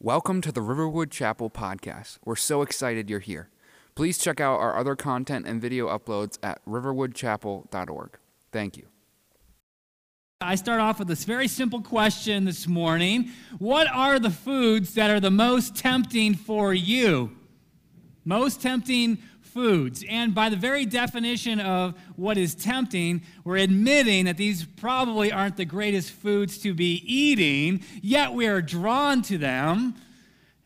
Welcome to the Riverwood Chapel podcast. We're so excited you're here. Please check out our other content and video uploads at riverwoodchapel.org. Thank you. I start off with this very simple question this morning What are the foods that are the most tempting for you? Most tempting foods. And by the very definition of what is tempting, we're admitting that these probably aren't the greatest foods to be eating, yet we are drawn to them.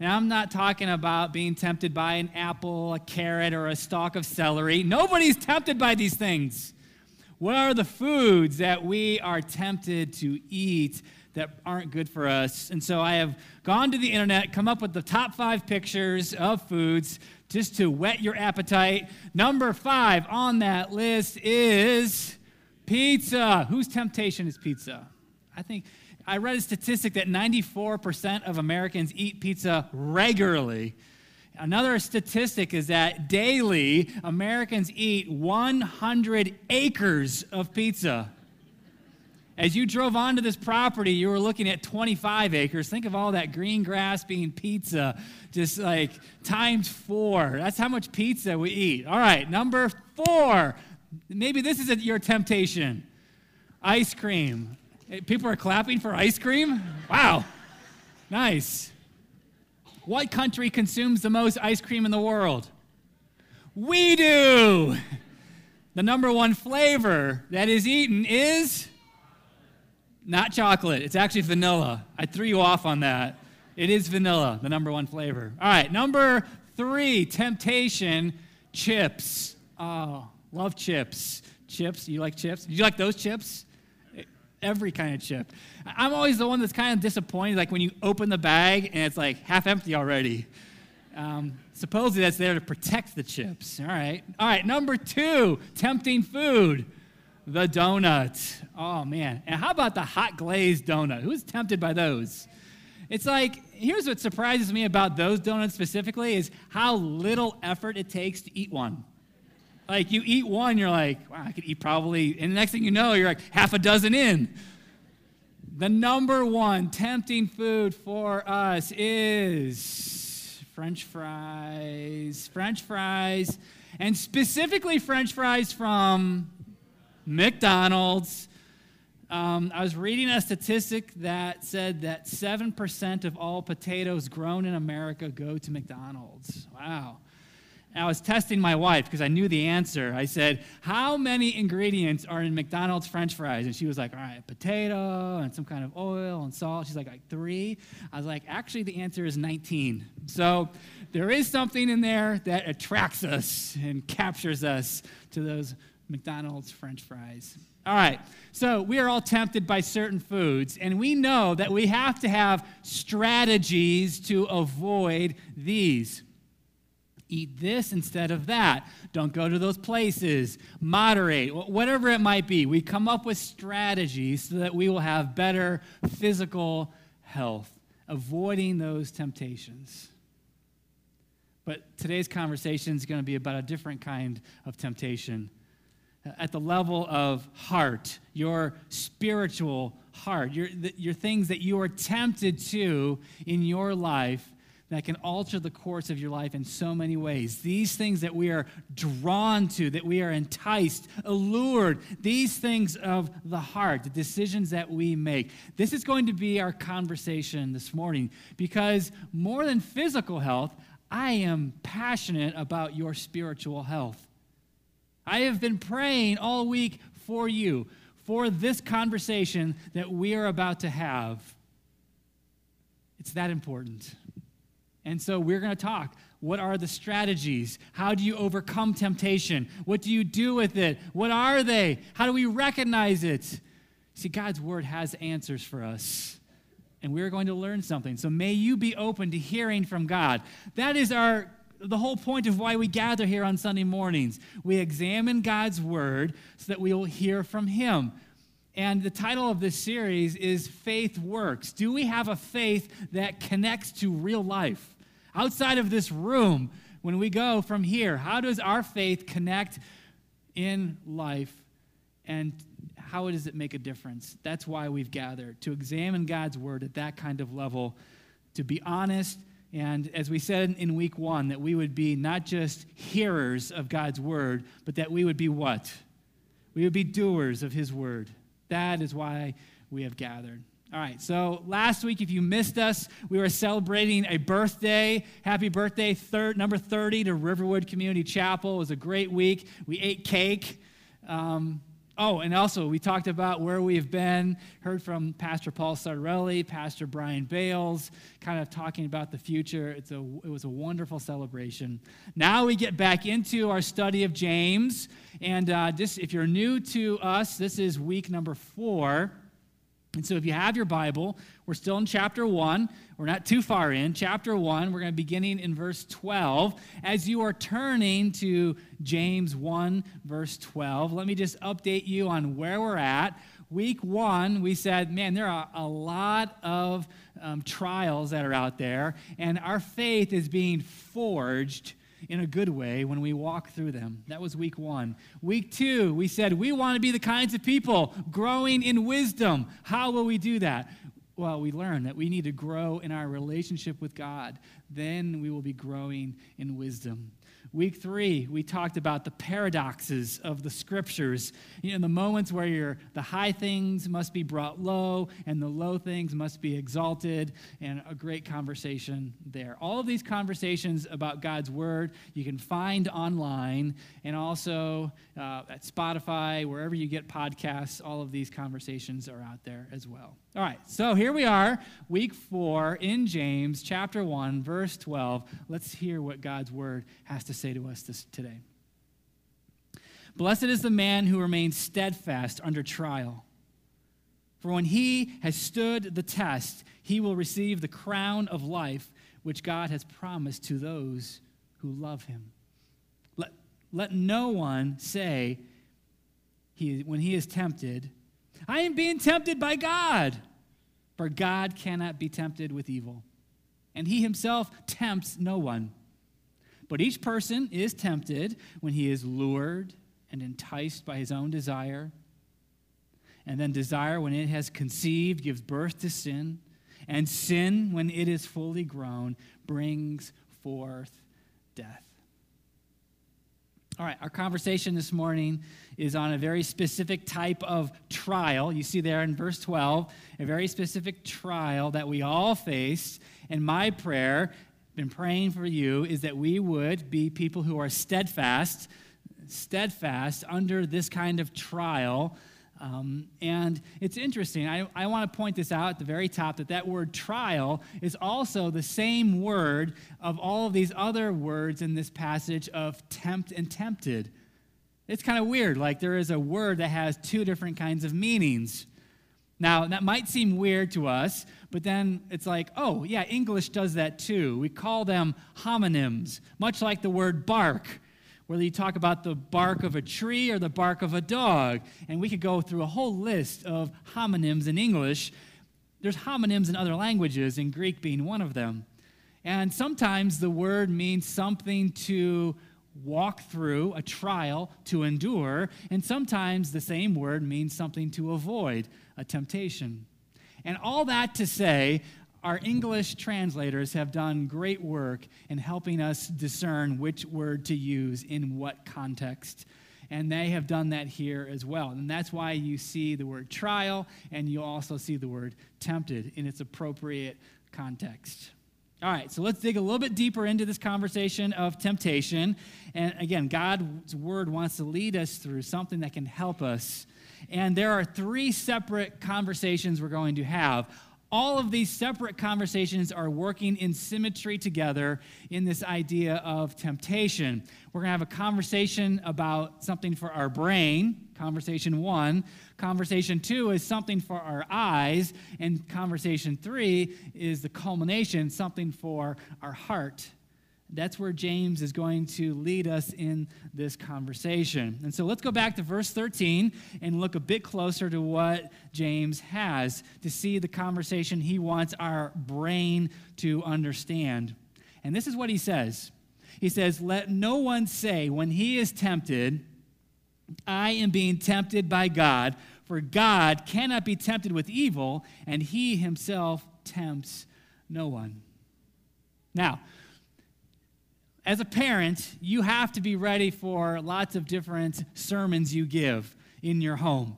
And I'm not talking about being tempted by an apple, a carrot, or a stalk of celery. Nobody's tempted by these things. What are the foods that we are tempted to eat that aren't good for us? And so I have gone to the internet, come up with the top five pictures of foods just to whet your appetite. Number five on that list is pizza. Whose temptation is pizza? I think I read a statistic that 94% of Americans eat pizza regularly. Another statistic is that daily Americans eat 100 acres of pizza. As you drove onto this property, you were looking at 25 acres. Think of all that green grass being pizza, just like times four. That's how much pizza we eat. All right, number four. Maybe this is your temptation ice cream. Eh, people are clapping for ice cream? Wow, nice. What country consumes the most ice cream in the world? We do. The number one flavor that is eaten is not chocolate. It's actually vanilla. I threw you off on that. It is vanilla, the number one flavor. All right, number three, temptation, chips. Oh, love chips. Chips, you like chips? Did you like those chips? Every kind of chip. I'm always the one that's kind of disappointed, like when you open the bag and it's like half empty already. Um, supposedly that's there to protect the chips. All right. All right, number two, tempting food the donut. Oh, man. And how about the hot glazed donut? Who's tempted by those? It's like, here's what surprises me about those donuts specifically is how little effort it takes to eat one. Like, you eat one, you're like, wow, I could eat probably, and the next thing you know, you're like half a dozen in. The number one tempting food for us is French fries. French fries, and specifically French fries from McDonald's. Um, I was reading a statistic that said that 7% of all potatoes grown in America go to McDonald's. Wow. And I was testing my wife because I knew the answer. I said, How many ingredients are in McDonald's french fries? And she was like, All right, potato and some kind of oil and salt. She's like, like three. I was like, Actually, the answer is 19. So there is something in there that attracts us and captures us to those McDonald's french fries. All right, so we are all tempted by certain foods, and we know that we have to have strategies to avoid these. Eat this instead of that. Don't go to those places. Moderate, whatever it might be. We come up with strategies so that we will have better physical health, avoiding those temptations. But today's conversation is going to be about a different kind of temptation at the level of heart, your spiritual heart, your, your things that you are tempted to in your life that can alter the course of your life in so many ways. These things that we are drawn to, that we are enticed, allured, these things of the heart, the decisions that we make. This is going to be our conversation this morning because more than physical health, I am passionate about your spiritual health. I have been praying all week for you, for this conversation that we are about to have. It's that important. And so we're going to talk. What are the strategies? How do you overcome temptation? What do you do with it? What are they? How do we recognize it? See, God's word has answers for us. And we're going to learn something. So may you be open to hearing from God. That is our the whole point of why we gather here on Sunday mornings. We examine God's word so that we will hear from Him. And the title of this series is Faith Works. Do we have a faith that connects to real life? Outside of this room, when we go from here, how does our faith connect in life and how does it make a difference? That's why we've gathered, to examine God's word at that kind of level to be honest, and as we said in week one, that we would be not just hearers of God's word, but that we would be what? We would be doers of his word. That is why we have gathered. All right, so last week, if you missed us, we were celebrating a birthday. Happy birthday, third, number 30 to Riverwood Community Chapel. It was a great week. We ate cake. Um, oh, and also, we talked about where we've been, heard from Pastor Paul Sardelli, Pastor Brian Bales, kind of talking about the future. It's a, it was a wonderful celebration. Now we get back into our study of James. And uh, this, if you're new to us, this is week number four. And so, if you have your Bible, we're still in chapter 1. We're not too far in. Chapter 1, we're going to be beginning in verse 12. As you are turning to James 1, verse 12, let me just update you on where we're at. Week 1, we said, man, there are a lot of um, trials that are out there, and our faith is being forged in a good way when we walk through them. That was week one. Week two, we said we want to be the kinds of people growing in wisdom. How will we do that? Well, we learn that we need to grow in our relationship with God. Then we will be growing in wisdom. Week three, we talked about the paradoxes of the scriptures. You know, the moments where you're, the high things must be brought low and the low things must be exalted, and a great conversation there. All of these conversations about God's word you can find online and also uh, at Spotify, wherever you get podcasts, all of these conversations are out there as well. All right, so here we are, week four in James, chapter 1, verse 12. Let's hear what God's word has to say to us this, today. Blessed is the man who remains steadfast under trial. For when he has stood the test, he will receive the crown of life which God has promised to those who love him. Let, let no one say, he, when he is tempted, I am being tempted by God. For God cannot be tempted with evil, and he himself tempts no one. But each person is tempted when he is lured and enticed by his own desire. And then desire, when it has conceived, gives birth to sin. And sin, when it is fully grown, brings forth death. All right, our conversation this morning is on a very specific type of trial. You see there in verse 12, a very specific trial that we all face. And my prayer, been praying for you, is that we would be people who are steadfast, steadfast under this kind of trial um, and it's interesting. I, I want to point this out at the very top that that word trial is also the same word of all of these other words in this passage of tempt and tempted. It's kind of weird. Like there is a word that has two different kinds of meanings. Now, that might seem weird to us, but then it's like, oh, yeah, English does that too. We call them homonyms, much like the word bark whether you talk about the bark of a tree or the bark of a dog. And we could go through a whole list of homonyms in English. There's homonyms in other languages, in Greek being one of them. And sometimes the word means something to walk through, a trial to endure, and sometimes the same word means something to avoid, a temptation. And all that to say, our English translators have done great work in helping us discern which word to use in what context. And they have done that here as well. And that's why you see the word trial and you also see the word tempted in its appropriate context. All right, so let's dig a little bit deeper into this conversation of temptation. And again, God's word wants to lead us through something that can help us. And there are three separate conversations we're going to have all of these separate conversations are working in symmetry together in this idea of temptation. We're going to have a conversation about something for our brain, conversation one. Conversation two is something for our eyes. And conversation three is the culmination, something for our heart. That's where James is going to lead us in this conversation. And so let's go back to verse 13 and look a bit closer to what James has to see the conversation he wants our brain to understand. And this is what he says He says, Let no one say when he is tempted, I am being tempted by God, for God cannot be tempted with evil, and he himself tempts no one. Now, as a parent, you have to be ready for lots of different sermons you give in your home.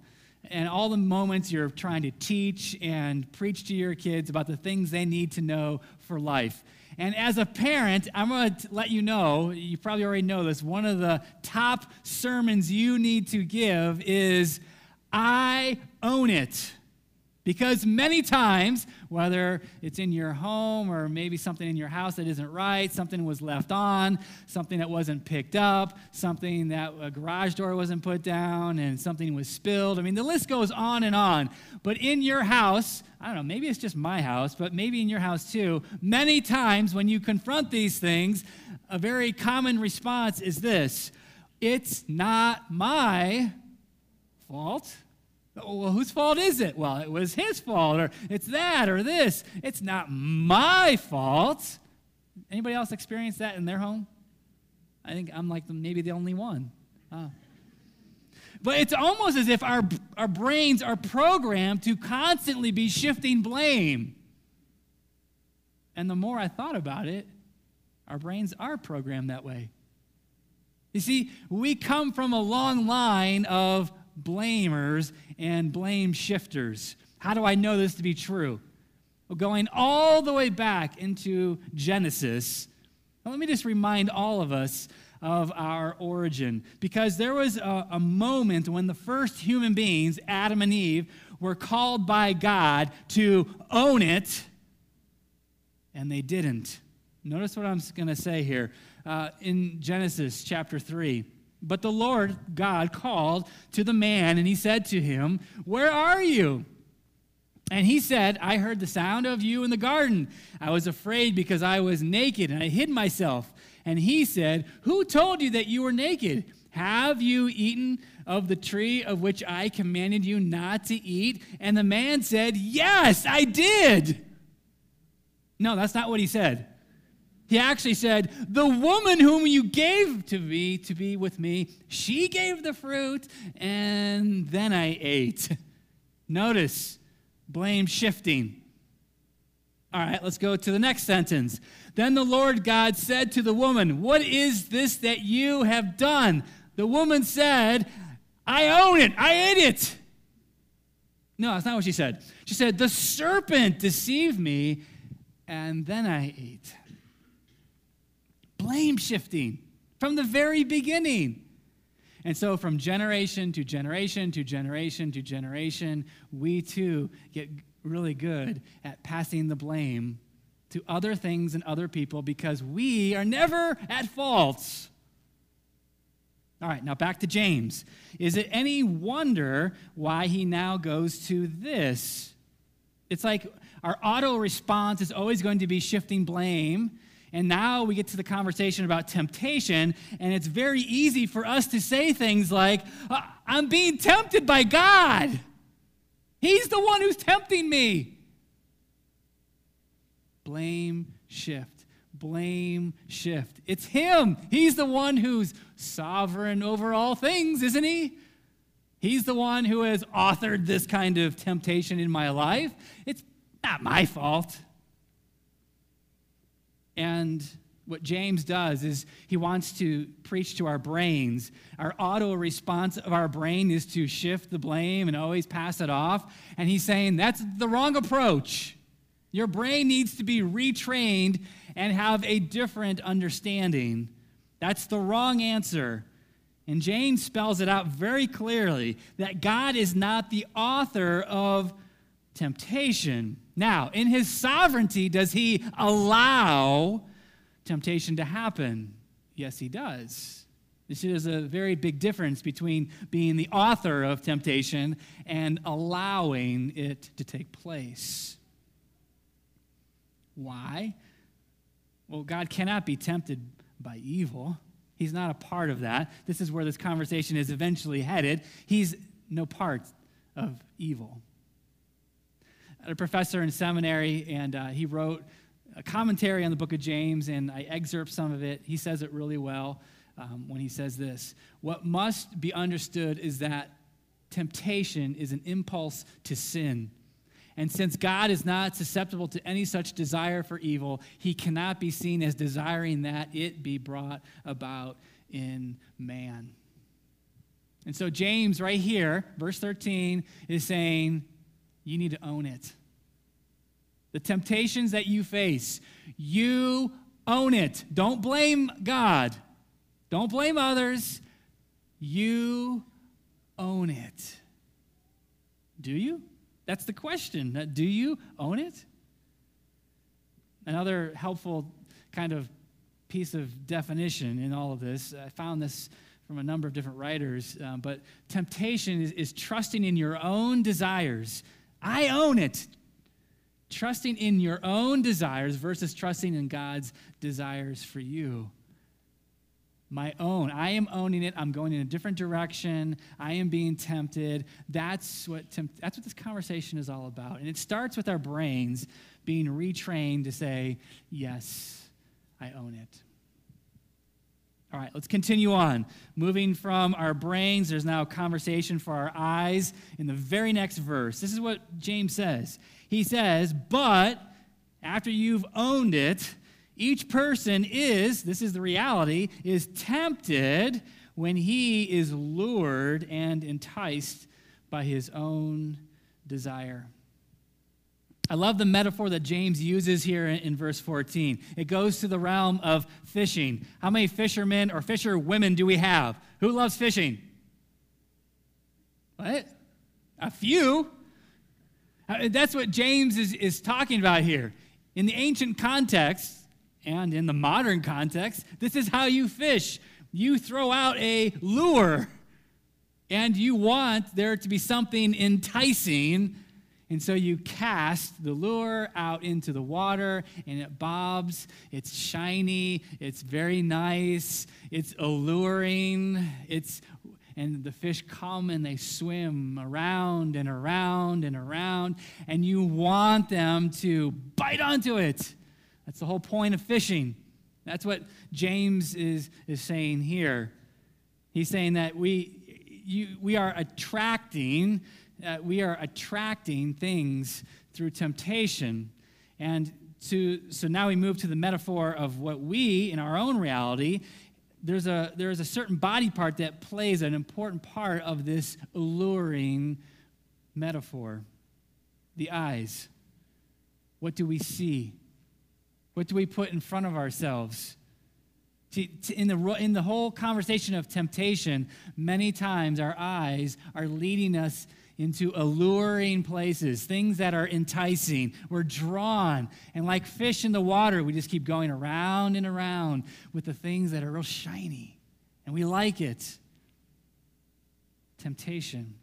And all the moments you're trying to teach and preach to your kids about the things they need to know for life. And as a parent, I'm going to let you know, you probably already know this, one of the top sermons you need to give is I own it. Because many times, whether it's in your home or maybe something in your house that isn't right, something was left on, something that wasn't picked up, something that a garage door wasn't put down, and something was spilled. I mean, the list goes on and on. But in your house, I don't know, maybe it's just my house, but maybe in your house too, many times when you confront these things, a very common response is this It's not my fault. Oh, well, whose fault is it? Well, it was his fault, or it's that, or this. It's not my fault. Anybody else experience that in their home? I think I'm like maybe the only one. Ah. But it's almost as if our, our brains are programmed to constantly be shifting blame. And the more I thought about it, our brains are programmed that way. You see, we come from a long line of blamers and blame shifters. How do I know this to be true? Well, going all the way back into Genesis, let me just remind all of us of our origin. Because there was a, a, moment when the first human beings, Adam and Eve, were called by God to own it, and they didn't. Notice what I'm going to say here. Uh, in Genesis chapter 3, but the Lord God called to the man, and he said to him, Where are you? And he said, I heard the sound of you in the garden. I was afraid because I was naked, and I hid myself. And he said, Who told you that you were naked? Have you eaten of the tree of which I commanded you not to eat? And the man said, Yes, I did. No, that's not what he said. He actually said, The woman whom you gave to me to be with me, she gave the fruit, and then I ate. Notice blame shifting. All right, let's go to the next sentence. Then the Lord God said to the woman, What is this that you have done? The woman said, I own it. I ate it. No, that's not what she said. She said, The serpent deceived me, and then I ate blame shifting from the very beginning. And so, from generation to generation to generation to generation, we too get really good at passing the blame to other things and other people because we are never at fault. All right, now back to James. Is it any wonder why he now goes to this? It's like our auto response is always going to be shifting blame and now we get to the conversation about temptation, and it's very easy for us to say things like, uh, I'm being tempted by God. He's the one who's tempting me. Blame shift. Blame shift. It's Him. He's the one who's sovereign over all things, isn't He? He's the one who has authored this kind of temptation in my life. It's not my fault. And what James does is he wants to preach to our brains. Our auto response of our brain is to shift the blame and always pass it off. And he's saying that's the wrong approach. Your brain needs to be retrained and have a different understanding. That's the wrong answer. And James spells it out very clearly that God is not the author of temptation. Now, in his sovereignty, does he allow temptation to happen? Yes, he does. This is a very big difference between being the author of temptation and allowing it to take place. Why? Well, God cannot be tempted by evil. He's not a part of that. This is where this conversation is eventually headed. He's no part of evil a professor in seminary, and uh, he wrote a commentary on the book of James, and I excerpt some of it. He says it really well um, when he says this What must be understood is that temptation is an impulse to sin, And since God is not susceptible to any such desire for evil, he cannot be seen as desiring that it be brought about in man. And so, James, right here, verse 13, is saying, you need to own it. The temptations that you face, you own it. Don't blame God, don't blame others. You own it. Do you? That's the question. Do you own it? Another helpful kind of piece of definition in all of this, I found this from a number of different writers, um, but temptation is, is trusting in your own desires. I own it. Trusting in your own desires versus trusting in God's desires for you my own. I am owning it. I'm going in a different direction. I am being tempted. That's what, that's what this conversation is all about. And it starts with our brains being retrained to say, Yes, I own it. All right, let's continue on. Moving from our brains, there's now a conversation for our eyes in the very next verse. This is what James says. He says, But after you've owned it, each person is, this is the reality, is tempted when he is lured and enticed by his own desire. I love the metaphor that James uses here in, in, verse 14. It goes to the realm of fishing. How many fishermen or fisher women do we have? Who loves fishing? What? A few. Uh, that's what James is, is talking about here. In the ancient context, and in the modern context, this is how you fish. You throw out a lure, and you want there to be something enticing. And so you cast the lure out into the water, and it bobs. It's shiny. It's very nice. It's alluring. It's and the fish come and they swim around and around and around, and you want them to bite onto it. That's the whole point of fishing. That's what James is, is saying here. He's saying that we, you, we are attracting, uh, we are attracting things through temptation. And to, so now we move to the metaphor of what we, in our own reality, there's a, there's a certain body part that plays an important part of this alluring metaphor the eyes. What do we see? What do we put in front of ourselves? in, the, in the whole conversation of temptation, many times our eyes are leading us into alluring places, things that are enticing. We're drawn. And like fish in the water, we just keep going around and around with the things that are real shiny. And we like it. Temptation.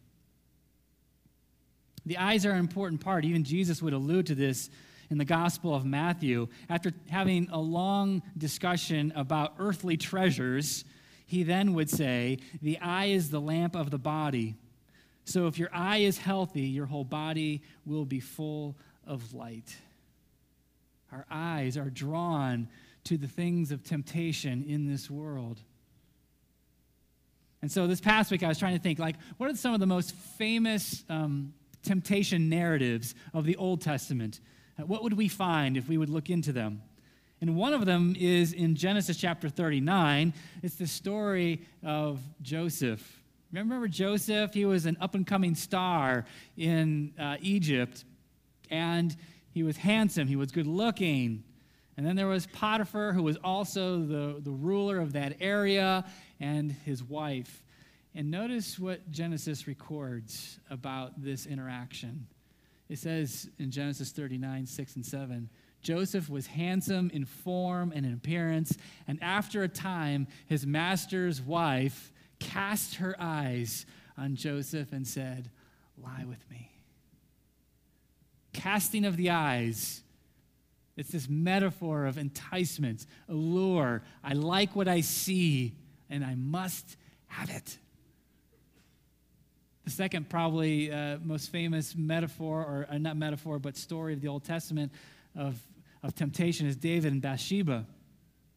The eyes are an important part. Even Jesus would allude to this in the Gospel of Matthew, after having a long discussion about earthly treasures, he then would say, The eye is the lamp of the body. So if your eye is healthy, your whole body will be full of light. Our eyes are drawn to the things of temptation in this world. And so this past week, I was trying to think, like, what are some of the most famous um, temptation narratives of the Old Testament? What would we find if we would look into them? And one of them is in Genesis chapter 39. It's the story of Joseph. Remember Joseph? He was an up and coming star in uh, Egypt, and he was handsome, he was good looking. And then there was Potiphar, who was also the, the ruler of that area, and his wife. And notice what Genesis records about this interaction. It says in Genesis 39, 6 and 7 Joseph was handsome in form and in appearance, and after a time, his master's wife cast her eyes on Joseph and said, Lie with me. Casting of the eyes. It's this metaphor of enticement, allure. I like what I see, and I must have it. The second, probably uh, most famous metaphor, or uh, not metaphor, but story of the Old Testament of, of temptation is David and Bathsheba.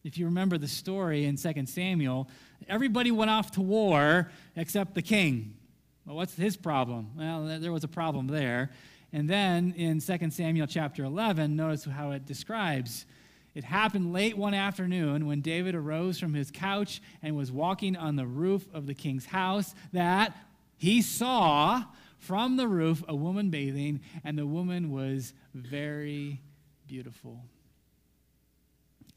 If you remember the story in 2 Samuel, everybody went off to war except the king. Well, what's his problem? Well, there was a problem there. And then in 2 Samuel chapter 11, notice how it describes. It happened late one afternoon when David arose from his couch and was walking on the roof of the king's house that he saw from the roof a woman bathing, and the woman was very beautiful.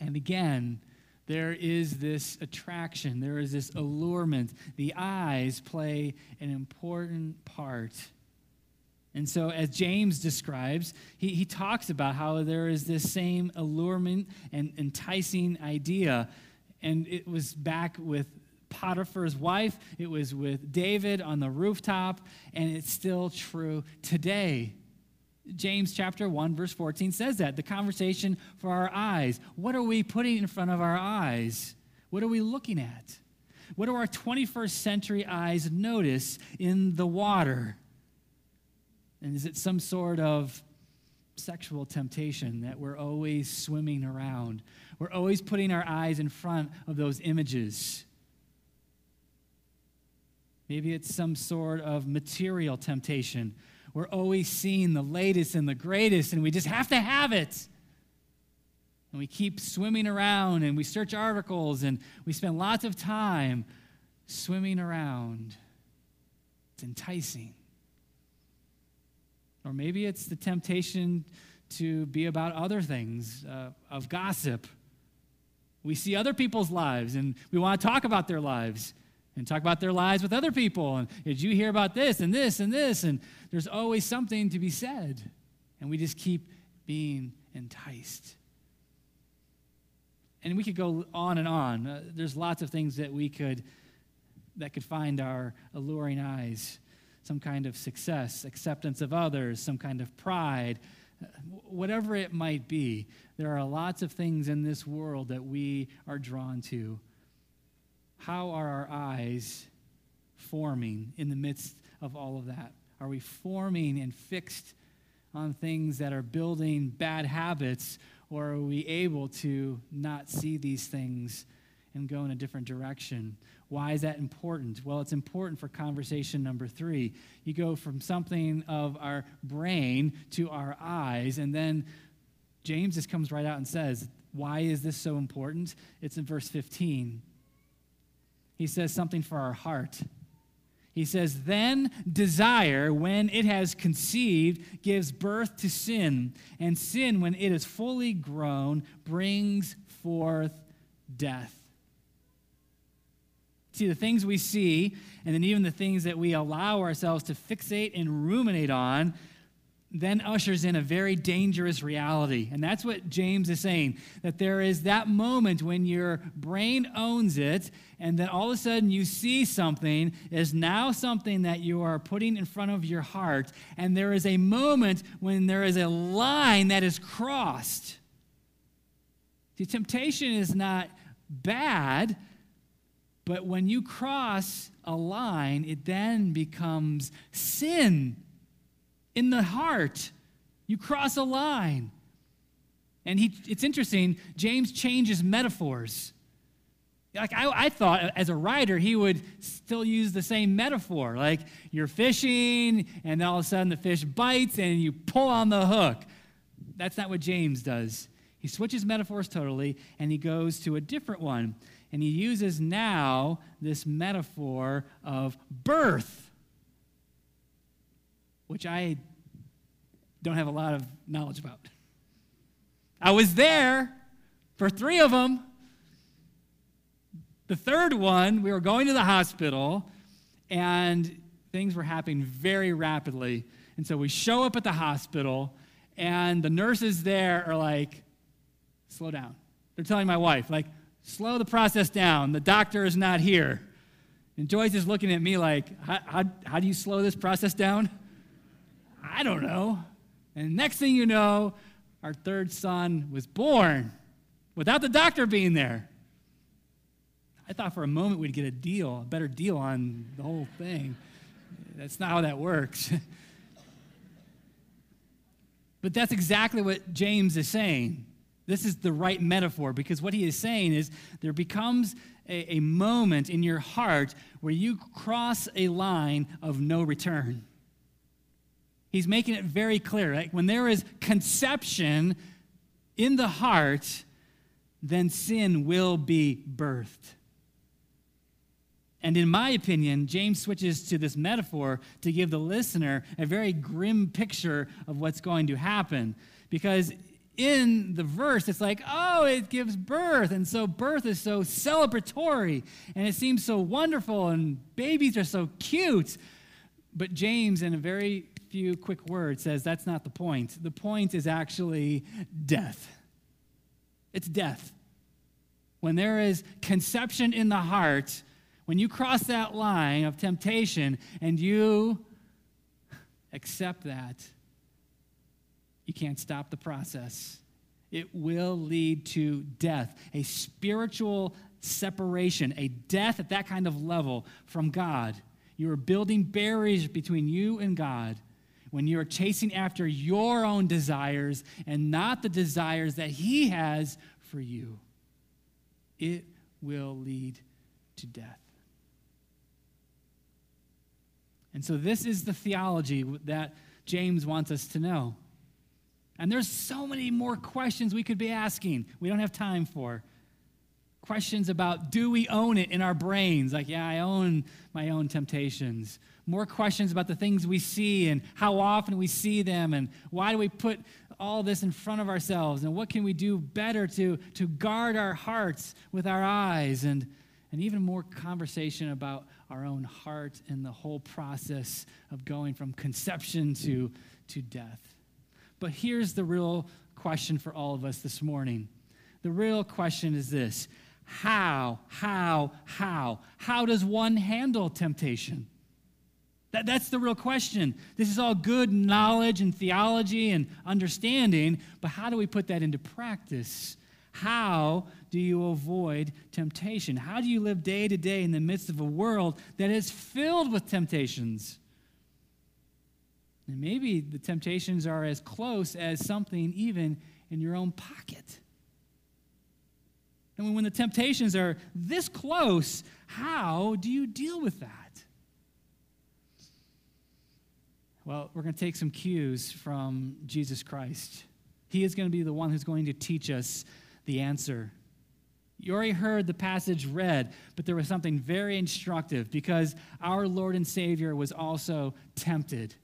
And again, there is this attraction, there is this allurement. The eyes play an important part. And so, as James describes, he, he talks about how there is this same allurement and enticing idea. And it was back with Potiphar's wife, it was with David on the rooftop, and it's still true today. James chapter 1 verse 14 says that the conversation for our eyes. What are we putting in front of our eyes? What are we looking at? What do our 21st century eyes notice in the water? And is it some sort of sexual temptation that we're always swimming around? We're always putting our eyes in front of those images. Maybe it's some sort of material temptation we're always seeing the latest and the greatest, and we just have to have it. And we keep swimming around and we search articles and we spend lots of time swimming around. It's enticing. Or maybe it's the temptation to be about other things, uh, of gossip. We see other people's lives and we want to talk about their lives and talk about their lives with other people. And did you hear about this and this and this? And there's always something to be said. And we just keep being enticed. And we could go on and on. Uh, there's lots of things that we could that could find our alluring eyes. Some kind of success, acceptance of others, some kind of pride, uh, whatever it might be. There are lots of things in this world that we are drawn to how are our eyes forming in the midst of all of that? Are we forming and fixed on things that are building bad habits, or are we able to not see these things and go in a different direction? Why is that important? Well, it's important for conversation number three. You go from something of our brain to our eyes, and then James just comes right out and says, Why is this so important? It's in verse 15 he says something for our heart. He says, Then desire, when it has conceived, gives birth to sin, and sin, when it is fully grown, brings forth death. See, the things we see, and then even the things that we allow ourselves to fixate and ruminate on, then ushers in a very dangerous reality. And that's what James is saying that there is that moment when your brain owns it, and then all of a sudden you see something is now something that you are putting in front of your heart. And there is a moment when there is a line that is crossed. See, temptation is not bad, but when you cross a line, it then becomes sin in the heart. You cross a line. And he, it's interesting, James changes metaphors. Like I, I, thought as a writer, he would still use the same metaphor. Like you're fishing, and all of a sudden the fish bites, and you pull on the hook. That's not what James does. He switches metaphors totally, and he goes to a different one. And he uses now this metaphor of birth which I don't have a lot of knowledge about. I was there for three of them. The third one, we were going to the hospital, and things were happening very rapidly. And so we show up at the hospital, and the nurses there are like, slow down. They're telling my wife, like, slow the process down. The doctor is not here. And Joyce is looking at me like, how, how, how do you slow this process down? I don't know. And next thing you know, our third son was born without the doctor being there. I thought for a moment we'd get a deal, a better deal on the whole thing. That's not how that works. but that's exactly what James is saying. This is the right metaphor because what he is saying is there becomes a, a moment in your heart where you cross a line of no return. He's making it very clear. Like when there is conception in the heart, then sin will be birthed. And in my opinion, James switches to this metaphor to give the listener a very grim picture of what's going to happen. Because in the verse, it's like, oh, it gives birth. And so birth is so celebratory and it seems so wonderful and babies are so cute. But James, in a very few quick words, says that's not the point. The point is actually death. It's death. When there is conception in the heart, when you cross that line of temptation and you accept that, you can't stop the process. It will lead to death, a spiritual separation, a death at that kind of level from God. You are building barriers between you and God when you are chasing after your own desires and not the desires that He has for you. It will lead to death. And so, this is the theology that James wants us to know. And there's so many more questions we could be asking, we don't have time for. Questions about do we own it in our brains? Like, yeah, I own my own temptations. More questions about the things we see and how often we see them and why do we put all this in front of ourselves and what can we do better to, to guard our hearts with our eyes and, and even more conversation about our own heart and the whole process of going from conception to, to death. But here's the real question for all of us this morning. The real question is this How, how, how? How does one handle temptation? That, that's the real question. This is all good knowledge and theology and understanding, but how do we put that into practice? How do you avoid temptation? How do you live day to day in the midst of a world that is filled with temptations? And maybe the temptations are as close as something even in your own pocket. And when the temptations are this close, how do you deal with that? Well, we're going to take some cues from Jesus Christ. He is going to be the one who's going to teach us the answer. You already heard the passage read, but there was something very instructive because our Lord and Savior was also tempted.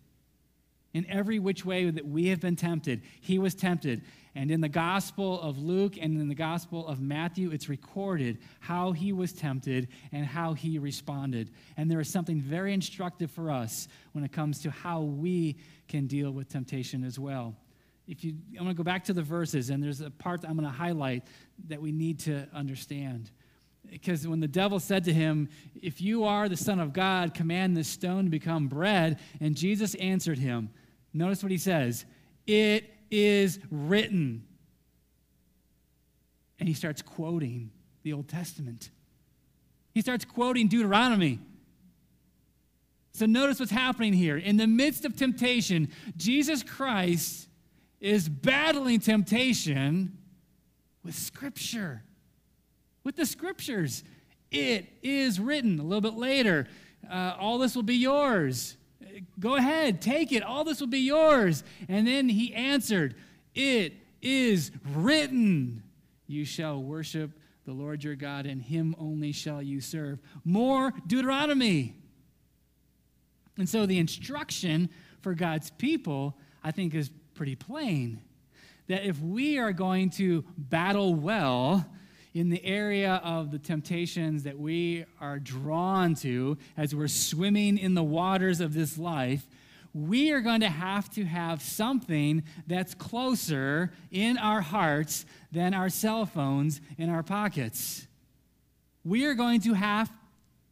In every which way that we have been tempted, he was tempted. And in the Gospel of Luke and in the Gospel of Matthew, it's recorded how he was tempted and how he responded. And there is something very instructive for us when it comes to how we can deal with temptation as well. If you, I'm going to go back to the verses, and there's a part I'm going to highlight that we need to understand. Because when the devil said to him, If you are the Son of God, command this stone to become bread, and Jesus answered him, Notice what he says It is written. And he starts quoting the Old Testament. He starts quoting Deuteronomy. So notice what's happening here. In the midst of temptation, Jesus Christ is battling temptation with Scripture, with the Scriptures. It is written. A little bit later, uh, all this will be yours. Go ahead, take it. All this will be yours. And then he answered, It is written, You shall worship the Lord your God, and him only shall you serve. More Deuteronomy. And so the instruction for God's people, I think, is pretty plain. That if we are going to battle well, in the area of the temptations that we are drawn to as we're swimming in the waters of this life, we are going to have to have something that's closer in our hearts than our cell phones in our pockets. We are going to have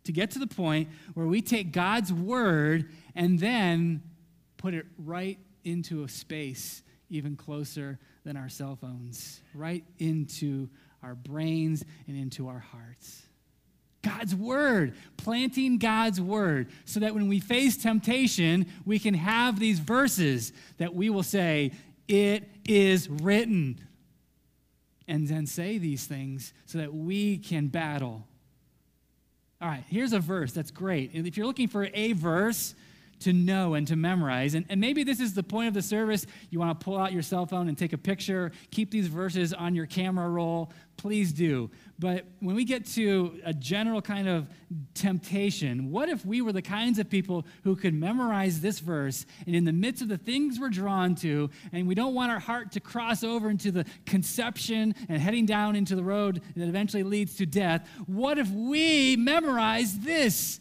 to get to the point where we take God's word and then put it right into a space even closer than our cell phones, right into our brains, and into our hearts. God's word, planting God's word, so that when we face temptation, we can have these verses that we will say, It is written. And then say these things so that we can battle. All right, here's a verse that's great. And if you're looking for a verse to know and to memorize. And, and maybe this is the point of the service. You want to pull out your cell phone and take a picture, keep these verses on your camera roll. Please do. But when we get to a general kind of temptation, what if we were the kinds of people who could memorize this verse and in the midst of the things we're drawn to, and we don't want our heart to cross over into the conception and heading down into the road that eventually leads to death? What if we memorize this?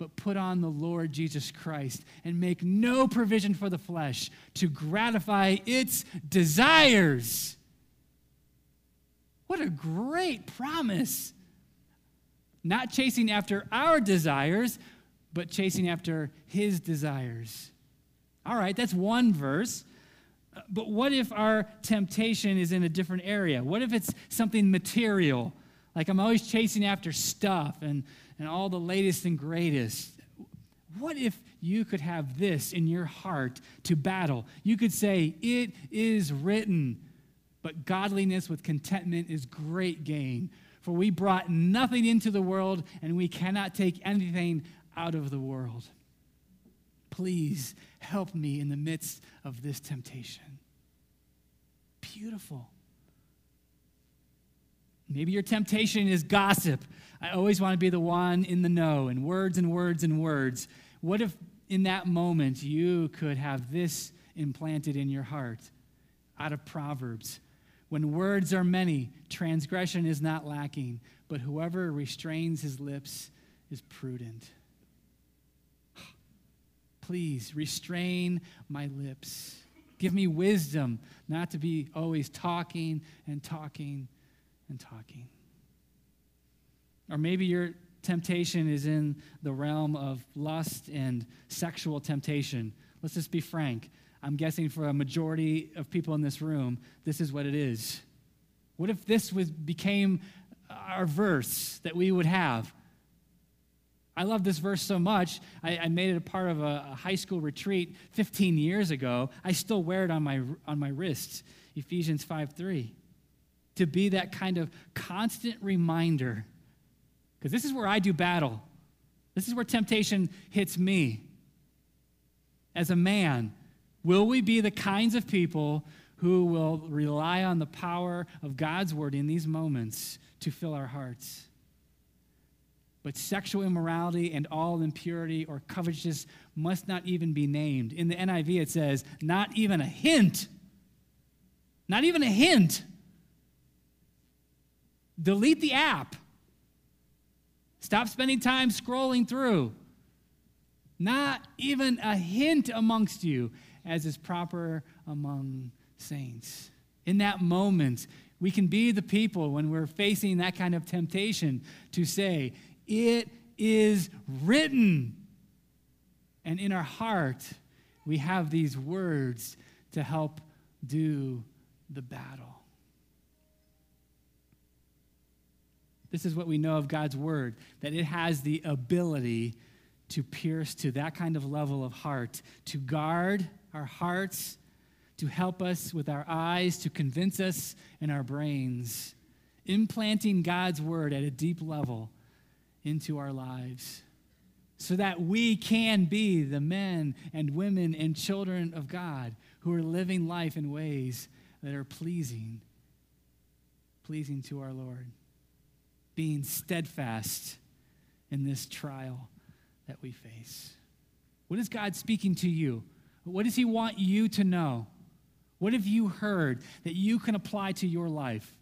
But put on the Lord Jesus Christ and make no provision for the flesh to gratify its desires. What a great promise! Not chasing after our desires, but chasing after his desires. All right, that's one verse. Uh, but what if our temptation is in a different area? What if it's something material? Like I'm always chasing after stuff and and all the latest and greatest. What if you could have this in your heart to battle? You could say, It is written, but godliness with contentment is great gain. For we brought nothing into the world, and we cannot take anything out of the world. Please help me in the midst of this temptation. Beautiful. Maybe your temptation is gossip. I always want to be the one in the know, and words and words and words. What if in that moment you could have this implanted in your heart out of Proverbs? When words are many, transgression is not lacking, but whoever restrains his lips is prudent. Please restrain my lips. Give me wisdom not to be always talking and talking and talking. Or maybe your temptation is in the realm of lust and sexual temptation. Let's just be frank. I'm guessing for a majority of people in this room, this is what it is. What if this was, became our verse that we would have? I love this verse so much. I, I made it a part of a, a, high school retreat 15 years ago. I still wear it on my, on my wrist. Ephesians 5 3 to be that kind of constant reminder. Because this is where I do battle. This is where temptation hits me. As a man, will we be the kinds of people who will rely on the power of God's word in these moments to fill our hearts? But sexual immorality and all impurity or covetousness must not even be named. In the NIV, it says, not even a hint. Not even a hint. Delete the app. Stop spending time scrolling through. Not even a hint amongst you, as is proper among saints. In that moment, we can be the people when we're facing that kind of temptation to say, It is written. And in our heart, we have these words to help do the battle. This is what we know of God's word that it has the ability to pierce to that kind of level of heart, to guard our hearts, to help us with our eyes, to convince us in our brains, implanting God's word at a deep level into our lives so that we can be the men and women and children of God who are living life in ways that are pleasing pleasing to our Lord being steadfast in this trial that we face. What is God speaking to you? What does He want you to know? What have you heard that you can apply to your life?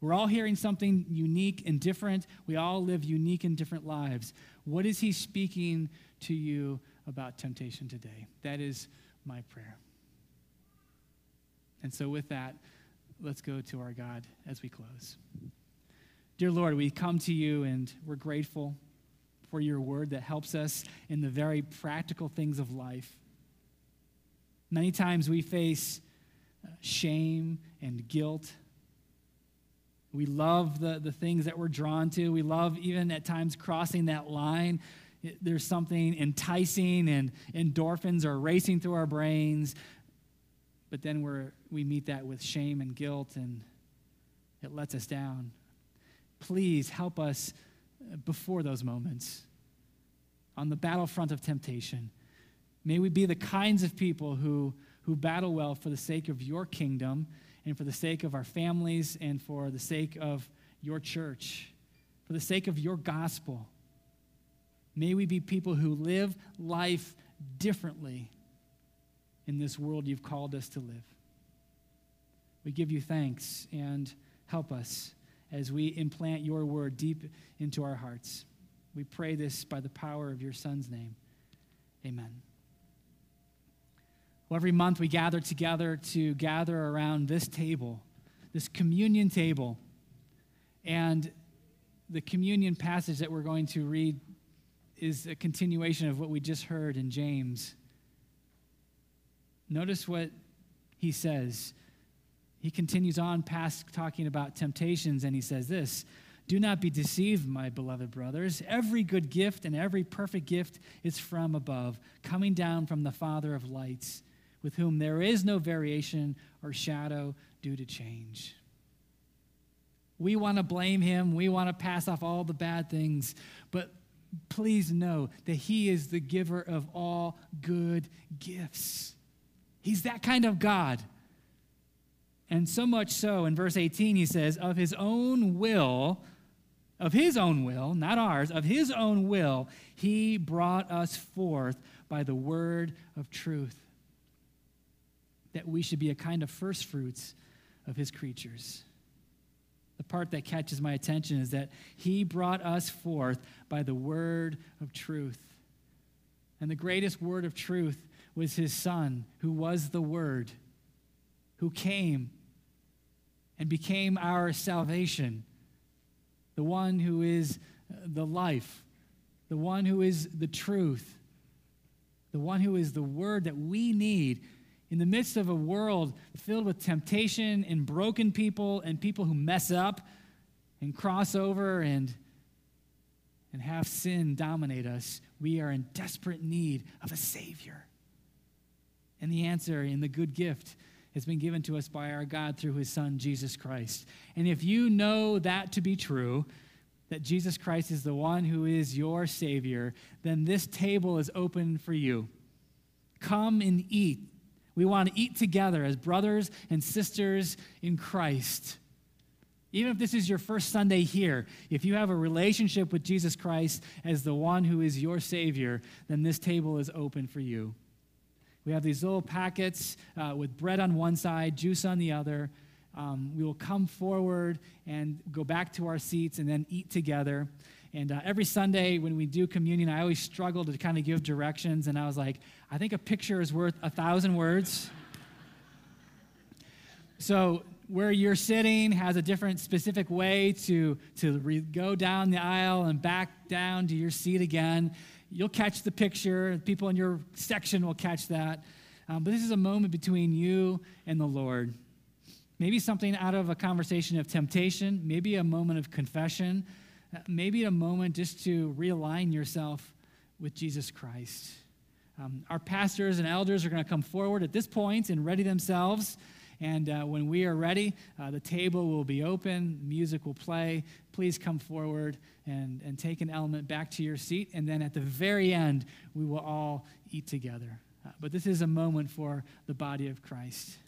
We're all hearing something unique and different. We all live unique and different lives. What is He speaking to you about temptation today? That is my prayer. And so, with that, let's go to our God as we close. Dear Lord, we come to you and we're grateful for your word that helps us in the very practical things of life. Many times we face uh, shame and guilt. We love the, the things that we're drawn to. We love even at times crossing that line. There's something enticing and endorphins are racing through our brains. But then we're, we meet that with shame and guilt and it lets us down please help us uh, before those moments on the battlefront of temptation May we be the kinds of people who, who battle well for the sake of your kingdom and for the sake of our families and for the sake of your church, for the sake of your gospel. May we be people who live life differently in this world you've called us to live. We give you thanks and help us as we implant your word deep into our hearts. We pray this by the power of your Son's name. Amen. Well, every month we gather together to gather around this table, this communion table. And the communion passage that we're going to read is a continuation of what we just heard in James. Notice what he says. He continues on past talking about temptations, and he says this Do not be deceived, my beloved brothers. Every good gift and every perfect gift is from above, coming down from the Father of lights with whom there is no variation or shadow due to change. We want to blame him. We want to pass off all the bad things. But please know that he is the giver of all good gifts. He's that kind of God. And so much so, in verse 18, he says, Of his own will, of his own will, not ours, of his own will, he brought us forth by the word of truth that we should be a kind of first fruits of his creatures. The part that catches my attention is that he brought us forth by the word of truth. And the greatest word of truth was his son, who was the word, who came and became our salvation, the one who is uh, the life, the one who is the truth, the one who is the word that we need. In the midst of a world filled with temptation and broken people and people who mess up and cross over and, and have sin dominate us, we are in desperate need of a Savior. And the answer in the good gift has been given to us by our God through His Son, Jesus Christ. And if you know that to be true, that Jesus Christ is the one who is your Savior, then this table is open for you. Come and eat we want to eat together as brothers and sisters in Christ. Even if this is your first Sunday here, if you have a relationship with Jesus Christ as the one who is your Savior, then this table is open for you. We have these little packets uh, with bread on one side, juice on the other. Um, we will come forward and go back to our seats and then eat together. And uh, every Sunday when we do communion, I always struggle to kind of give directions. And I was like, I think a picture is worth a thousand words. so where you're sitting has a different specific way to, to re- go down the aisle and back down to your seat again. You'll catch the picture. People in your section will catch that. Um, but this is a moment between you and the Lord. Maybe something out of a conversation of temptation, maybe a moment of confession maybe a moment just to realign yourself with Jesus Christ. Um, our pastors and elders are going to come forward at this point and ready themselves. And uh, when we are ready, uh, the table will be open, music will play. Please come forward and, and take an element back to your seat. And then at the very end, we will all eat together. Uh, but this is a moment for the body of Christ.